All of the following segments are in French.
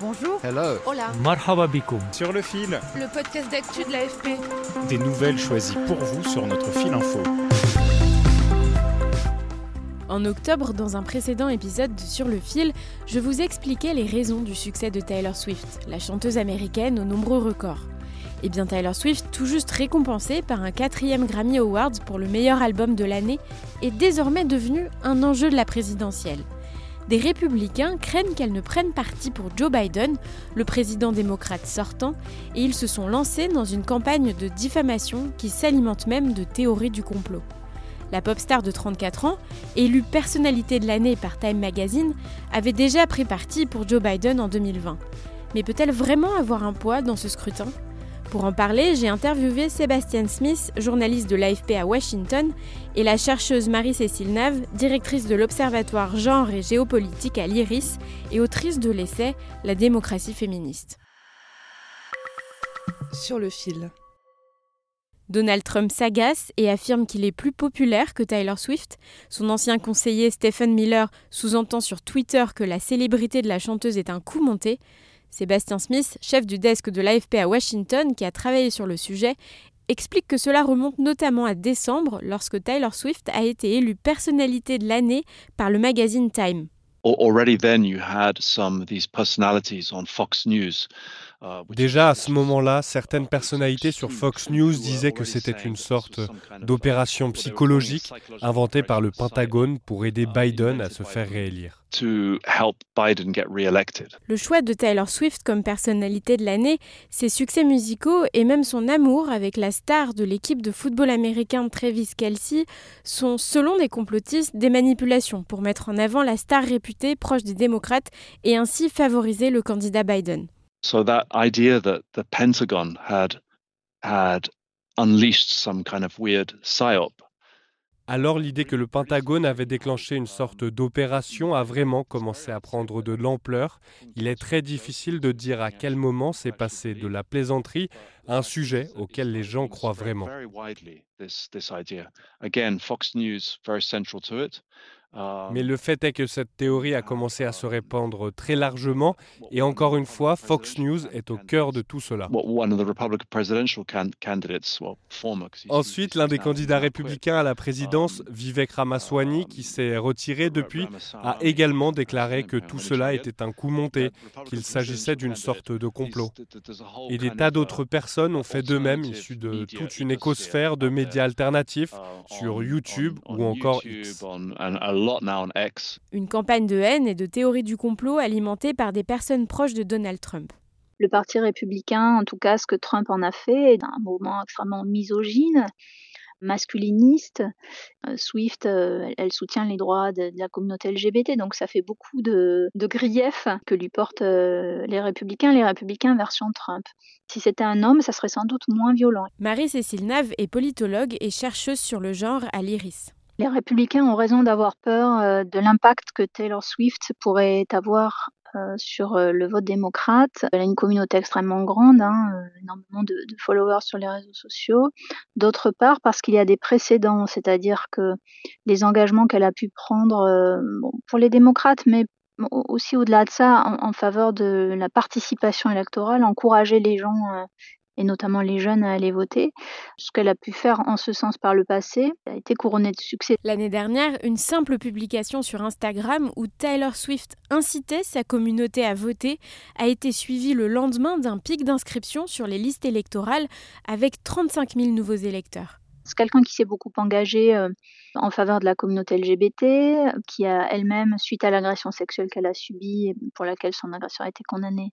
Bonjour. Hello. Hola. Marhaba Sur le fil. Le podcast d'actu de l'AFP. Des nouvelles choisies pour vous sur notre fil info. En octobre, dans un précédent épisode de Sur le fil, je vous expliquais les raisons du succès de Taylor Swift, la chanteuse américaine aux nombreux records. Et eh bien Taylor Swift, tout juste récompensée par un quatrième Grammy Awards pour le meilleur album de l'année, est désormais devenue un enjeu de la présidentielle des républicains craignent qu'elle ne prenne parti pour Joe Biden, le président démocrate sortant, et ils se sont lancés dans une campagne de diffamation qui s'alimente même de théories du complot. La pop star de 34 ans, élue personnalité de l'année par Time Magazine, avait déjà pris parti pour Joe Biden en 2020. Mais peut-elle vraiment avoir un poids dans ce scrutin? Pour en parler, j'ai interviewé Sébastien Smith, journaliste de l'AFP à Washington, et la chercheuse Marie-Cécile Nave, directrice de l'Observatoire Genre et Géopolitique à l'IRIS et autrice de l'essai La démocratie féministe. Sur le fil. Donald Trump s'agace et affirme qu'il est plus populaire que Tyler Swift. Son ancien conseiller Stephen Miller sous-entend sur Twitter que la célébrité de la chanteuse est un coup monté. Sébastien Smith, chef du desk de l'AFP à Washington, qui a travaillé sur le sujet, explique que cela remonte notamment à décembre, lorsque Taylor Swift a été élue personnalité de l'année par le magazine Time. Already then you had some of these personalities on Fox News Déjà à ce moment-là, certaines personnalités sur Fox News disaient que c'était une sorte d'opération psychologique inventée par le Pentagone pour aider Biden à se faire réélire. Le choix de Taylor Swift comme personnalité de l'année, ses succès musicaux et même son amour avec la star de l'équipe de football américain Travis Kelsey sont, selon des complotistes, des manipulations pour mettre en avant la star réputée proche des démocrates et ainsi favoriser le candidat Biden. So that idea that the Pentagon had had unleashed some kind of weird psyop. Alors l'idée que le Pentagone avait déclenché une sorte d'opération a vraiment commencé à prendre de l'ampleur. Il est très difficile de dire à quel moment s'est passé de la plaisanterie à un sujet auquel les gens croient vraiment. It. Mais le fait est que cette théorie a commencé à se répandre très largement et encore une fois, Fox News est au cœur de tout cela. Ensuite, l'un des candidats républicains à la présidence, Vivek Ramaswamy, qui s'est retiré depuis, a également déclaré que tout cela était un coup monté, qu'il s'agissait d'une sorte de complot. Et des tas d'autres personnes ont fait de même, issus de toute une écosphère de médias alternatifs sur YouTube ou encore X. Une campagne de haine et de théorie du complot alimentée par des personnes proches de Donald Trump. Le Parti républicain, en tout cas ce que Trump en a fait, est un mouvement extrêmement misogyne, masculiniste. Euh, Swift, euh, elle soutient les droits de, la communauté LGBT, donc ça fait beaucoup de, griefs que lui portent euh, les républicains, les républicains version Trump. Si c'était un homme, ça serait sans doute moins violent. Marie-Cécile Nave est politologue et chercheuse sur le genre à l'IRIS. Les républicains ont raison d'avoir peur euh, de l'impact que Taylor Swift pourrait avoir euh, sur euh, le vote démocrate. Elle a une communauté extrêmement grande, hein, énormément de, followers sur les réseaux sociaux. D'autre part, parce qu'il y a des précédents, c'est-à-dire que les engagements qu'elle a pu prendre pour les démocrates, mais aussi au-delà de ça, en, en, faveur de la participation électorale, encourager les gens et notamment les jeunes à aller voter. Ce qu'elle a pu faire en ce sens par le passé a été couronné de succès. L'année dernière, une simple publication sur Instagram où Taylor Swift incitait sa communauté à voter a été suivie le lendemain d'un pic d'inscription sur les listes électorales avec 35 000 nouveaux électeurs. C'est quelqu'un qui s'est beaucoup engagé euh, en faveur de la communauté LGBT, qui a elle-même, suite à l'agression sexuelle qu'elle a subie, pour laquelle son agression a été condamnée,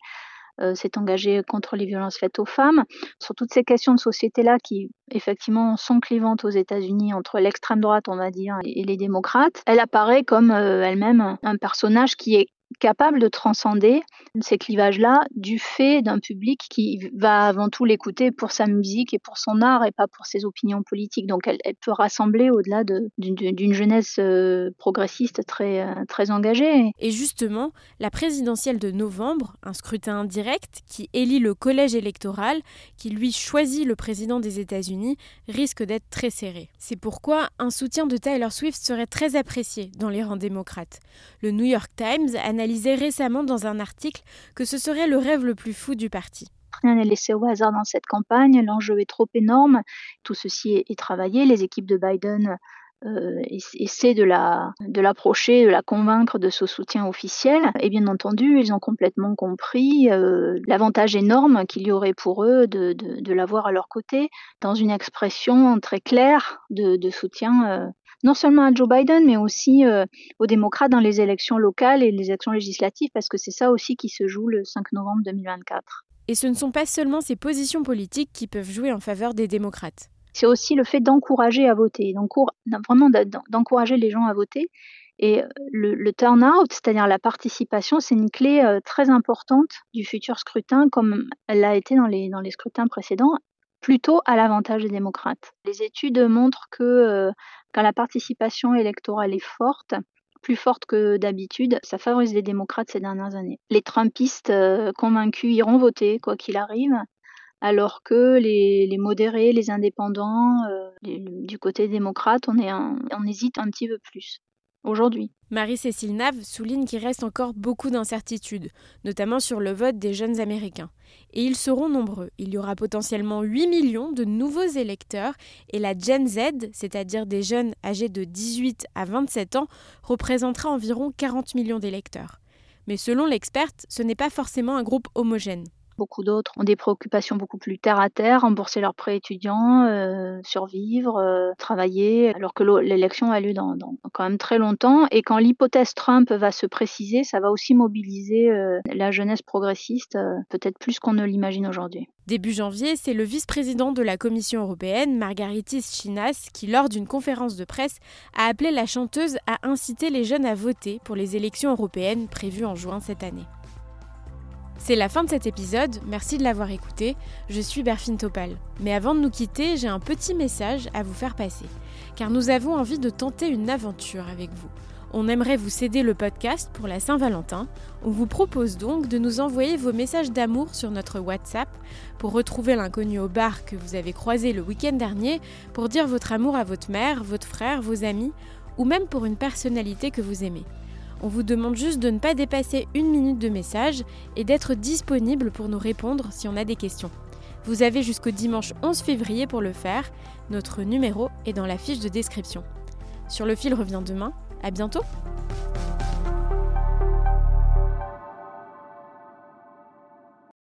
euh, s'est engagée contre les violences faites aux femmes, sur toutes ces questions de société-là qui effectivement sont clivantes aux États-Unis entre l'extrême droite, on va dire, et les démocrates. Elle apparaît comme euh, elle-même un personnage qui est capable de transcender ces clivages-là du fait d'un public qui va avant tout l'écouter pour sa musique et pour son art et pas pour ses opinions politiques. Donc elle, peut rassembler au-delà d'une jeunesse euh, progressiste très, euh, très engagée. Et justement, la présidentielle de novembre, un scrutin indirect qui élit le collège électoral, qui lui choisit le président des États-Unis, risque d'être très serré. C'est pourquoi un soutien de Taylor Swift serait très apprécié dans les rangs démocrates. Le New York Times analysait récemment dans un article que ce serait le rêve le plus fou du parti. Rien n'est laissé au hasard dans cette campagne, l'enjeu est trop énorme, tout ceci est, travaillé, les équipes de Biden euh, essaient de la de l'approcher, de la convaincre de ce soutien officiel. Et bien entendu, ils ont complètement compris euh, l'avantage énorme qu'il y aurait pour eux de, de, l'avoir à leur côté, dans une expression très claire de, de soutien euh, non seulement à Joe Biden, mais aussi euh, aux démocrates dans les élections locales et les élections législatives, parce que c'est ça aussi qui se joue le 5 novembre 2024. Et ce ne sont pas seulement ces positions politiques qui peuvent jouer en faveur des démocrates. C'est aussi le fait d'encourager à voter, vraiment d'encourager les gens à voter. Et le, le turnout, c'est-à-dire la participation, c'est une clé euh, très importante du futur scrutin, comme elle l'a été dans les, dans les scrutins précédents, plutôt à l'avantage des démocrates. Les études montrent que euh, quand la participation électorale est forte, plus forte que d'habitude, ça favorise les démocrates ces dernières années. Les Trumpistes euh, convaincus iront voter, quoi qu'il arrive, alors que les, modérés, les indépendants, euh, du côté démocrate, on, hésite un petit peu plus Marie-Cécile Nave souligne qu'il reste encore beaucoup d'incertitudes, notamment sur le vote des jeunes Américains. Et ils seront nombreux. Il y aura potentiellement 8 millions de nouveaux électeurs et la Gen Z, c'est-à-dire des jeunes âgés de 18 à 27 ans, représentera environ 40 millions d'électeurs. Mais selon l'experte, ce n'est pas forcément un groupe homogène. Beaucoup d'autres ont des préoccupations beaucoup plus terre à terre, rembourser leurs prêts étudiants, euh, survivre, euh, travailler, alors que l'élection a lieu dans, quand même très longtemps. Et quand l'hypothèse Trump va se préciser, ça va aussi mobiliser euh, la jeunesse progressiste, peut-être plus qu'on ne l'imagine aujourd'hui. Début janvier, c'est le vice-président de la Commission européenne, Margaritis Chinas, qui, lors d'une conférence de presse, a appelé la chanteuse à inciter les jeunes à voter pour les élections européennes prévues en juin cette année. C'est la fin de cet épisode, merci de l'avoir écouté, je suis Berfine Topal. Mais avant de nous quitter, j'ai un petit message à vous faire passer, car nous avons envie de tenter une aventure avec vous. On aimerait vous céder le podcast pour la Saint-Valentin. On vous propose donc de nous envoyer vos messages d'amour sur notre WhatsApp pour retrouver l'inconnu au bar que vous avez croisé le week-end dernier, pour dire votre amour à votre mère, votre frère, vos amis, ou même pour une personnalité que vous aimez. On vous demande juste de ne pas dépasser une minute de message et d'être disponible pour nous répondre si on a des questions. Vous avez jusqu'au dimanche 11 février pour le faire. Notre numéro est dans la fiche de description. Sur le fil revient demain. À bientôt!